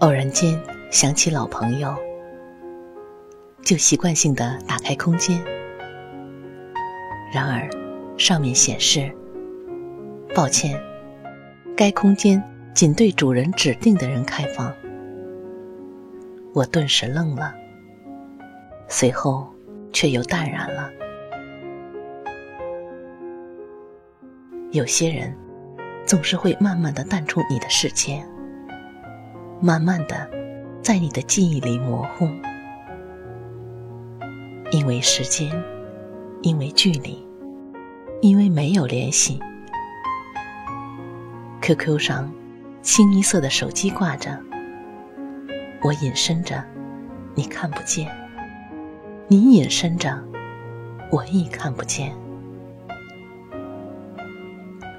偶然间想起老朋友，就习惯性的打开空间，然而上面显示：“抱歉，该空间仅对主人指定的人开放。”我顿时愣了，随后却又淡然了。有些人总是会慢慢的淡出你的世界。慢慢的，在你的记忆里模糊，因为时间，因为距离，因为没有联系。QQ 上，清一色的手机挂着，我隐身着，你看不见；你隐身着，我亦看不见。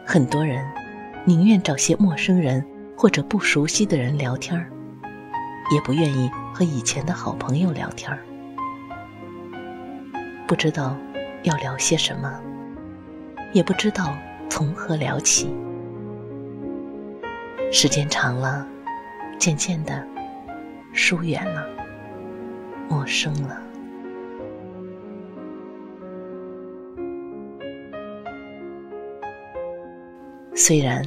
很多人宁愿找些陌生人。或者不熟悉的人聊天儿，也不愿意和以前的好朋友聊天儿，不知道要聊些什么，也不知道从何聊起。时间长了，渐渐的疏远了，陌生了。虽然。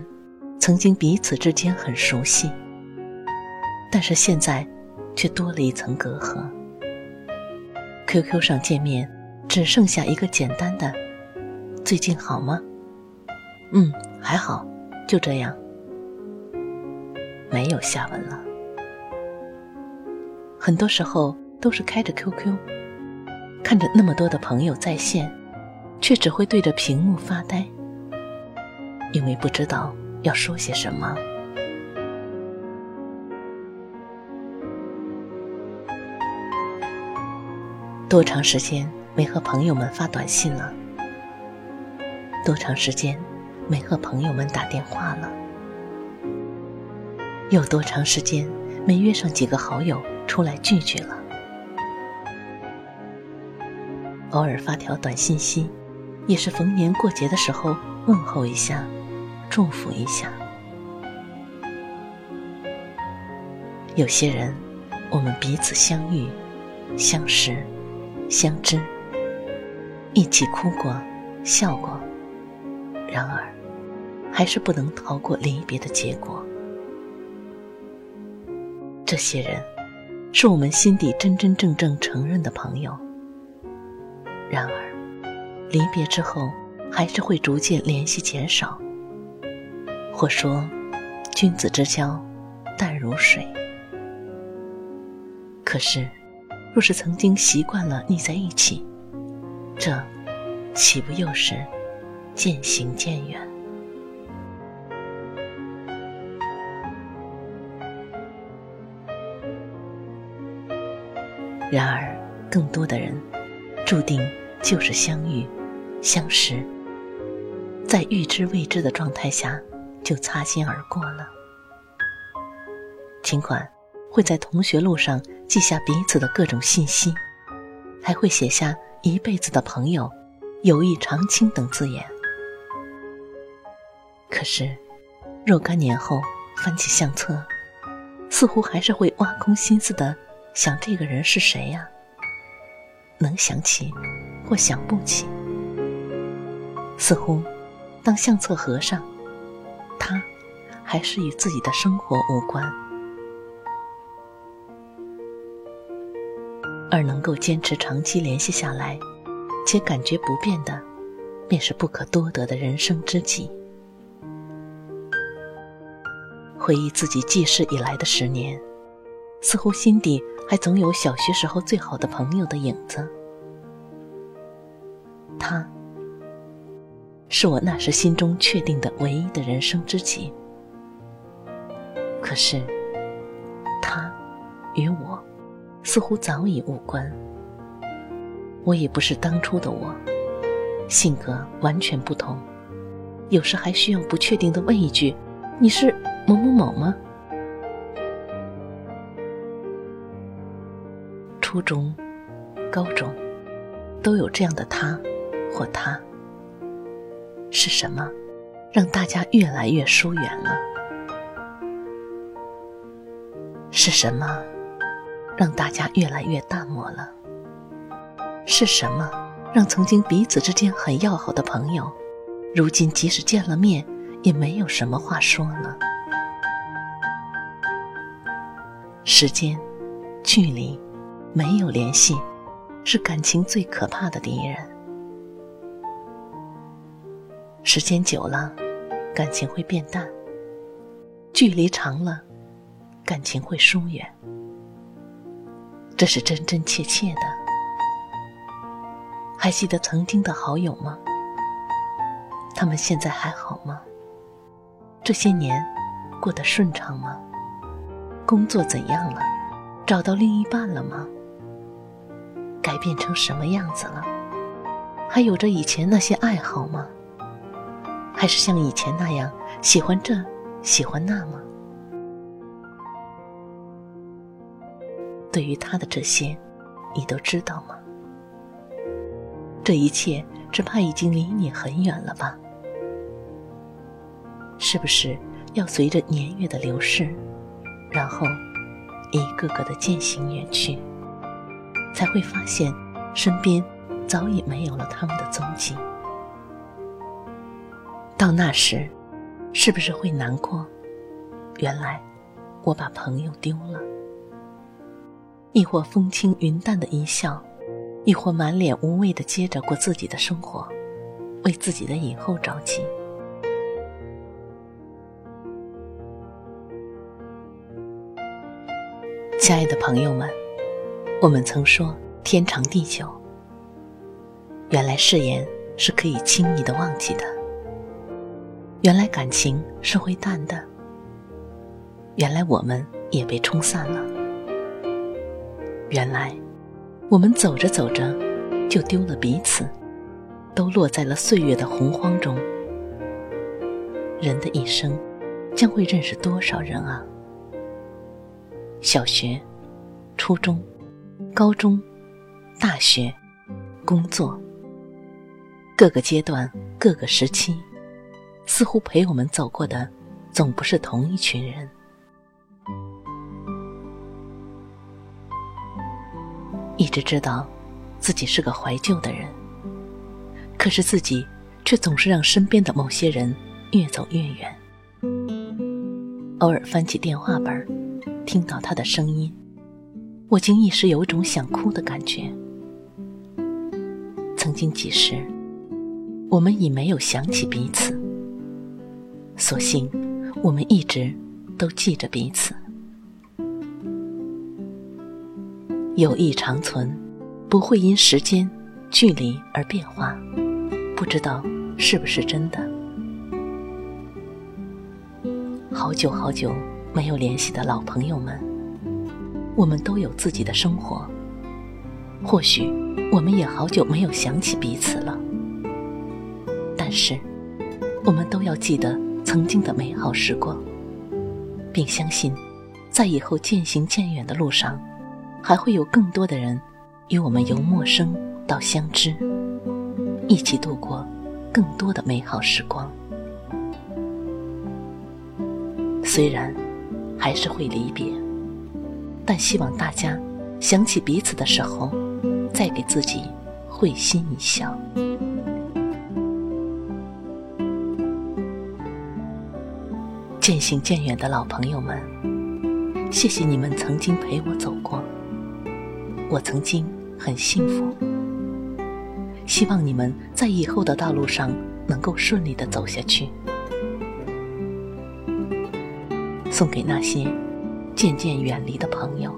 曾经彼此之间很熟悉，但是现在却多了一层隔阂。QQ 上见面只剩下一个简单的“最近好吗？”“嗯，还好，就这样。”没有下文了。很多时候都是开着 QQ，看着那么多的朋友在线，却只会对着屏幕发呆，因为不知道。要说些什么？多长时间没和朋友们发短信了？多长时间没和朋友们打电话了？有多长时间没约上几个好友出来聚聚了？偶尔发条短信息，也是逢年过节的时候问候一下。祝福一下。有些人，我们彼此相遇、相识、相知，一起哭过、笑过，然而，还是不能逃过离别的结果。这些人，是我们心底真真正正承认的朋友。然而，离别之后，还是会逐渐联系减少。或说，君子之交淡如水。可是，若是曾经习惯了腻在一起，这岂不又是渐行渐远？然而，更多的人注定就是相遇、相识，在预知未知的状态下。就擦肩而过了。尽管会在同学录上记下彼此的各种信息，还会写下一辈子的朋友、友谊长青等字眼，可是若干年后翻起相册，似乎还是会挖空心思的想这个人是谁呀？能想起或想不起？似乎当相册合上。还是与自己的生活无关，而能够坚持长期联系下来，且感觉不变的，便是不可多得的人生知己。回忆自己记事以来的十年，似乎心底还总有小学时候最好的朋友的影子。他。是我那时心中确定的唯一的人生知己。可是，他与我似乎早已无关。我也不是当初的我，性格完全不同。有时还需要不确定的问一句：“你是某某某吗？”初中、高中都有这样的他或他。是什么，让大家越来越疏远了？是什么让大家越来越淡漠了？是什么让曾经彼此之间很要好的朋友，如今即使见了面，也没有什么话说了？时间、距离、没有联系，是感情最可怕的敌人。时间久了，感情会变淡；距离长了，感情会疏远。这是真真切切的。还记得曾经的好友吗？他们现在还好吗？这些年过得顺畅吗？工作怎样了？找到另一半了吗？改变成什么样子了？还有着以前那些爱好吗？还是像以前那样喜欢这，喜欢那吗？对于他的这些，你都知道吗？这一切只怕已经离你很远了吧？是不是要随着年月的流逝，然后一个个的渐行远去，才会发现身边早已没有了他们的踪迹？到那时，是不是会难过？原来我把朋友丢了。亦或风轻云淡的一笑，亦或满脸无畏的接着过自己的生活，为自己的以后着急。亲爱的朋友们，我们曾说天长地久，原来誓言是可以轻易的忘记的。原来感情是会淡的，原来我们也被冲散了，原来我们走着走着就丢了彼此，都落在了岁月的洪荒中。人的一生将会认识多少人啊？小学、初中、高中、大学、工作，各个阶段，各个时期。似乎陪我们走过的，总不是同一群人。一直知道自己是个怀旧的人，可是自己却总是让身边的某些人越走越远。偶尔翻起电话本，听到他的声音，我竟一时有种想哭的感觉。曾经几时，我们已没有想起彼此。所幸，我们一直都记着彼此。友谊长存，不会因时间、距离而变化。不知道是不是真的？好久好久没有联系的老朋友们，我们都有自己的生活。或许我们也好久没有想起彼此了。但是，我们都要记得。曾经的美好时光，并相信，在以后渐行渐远的路上，还会有更多的人与我们由陌生到相知，一起度过更多的美好时光。虽然还是会离别，但希望大家想起彼此的时候，再给自己会心一笑。渐行渐远的老朋友们，谢谢你们曾经陪我走过。我曾经很幸福，希望你们在以后的道路上能够顺利的走下去。送给那些渐渐远离的朋友。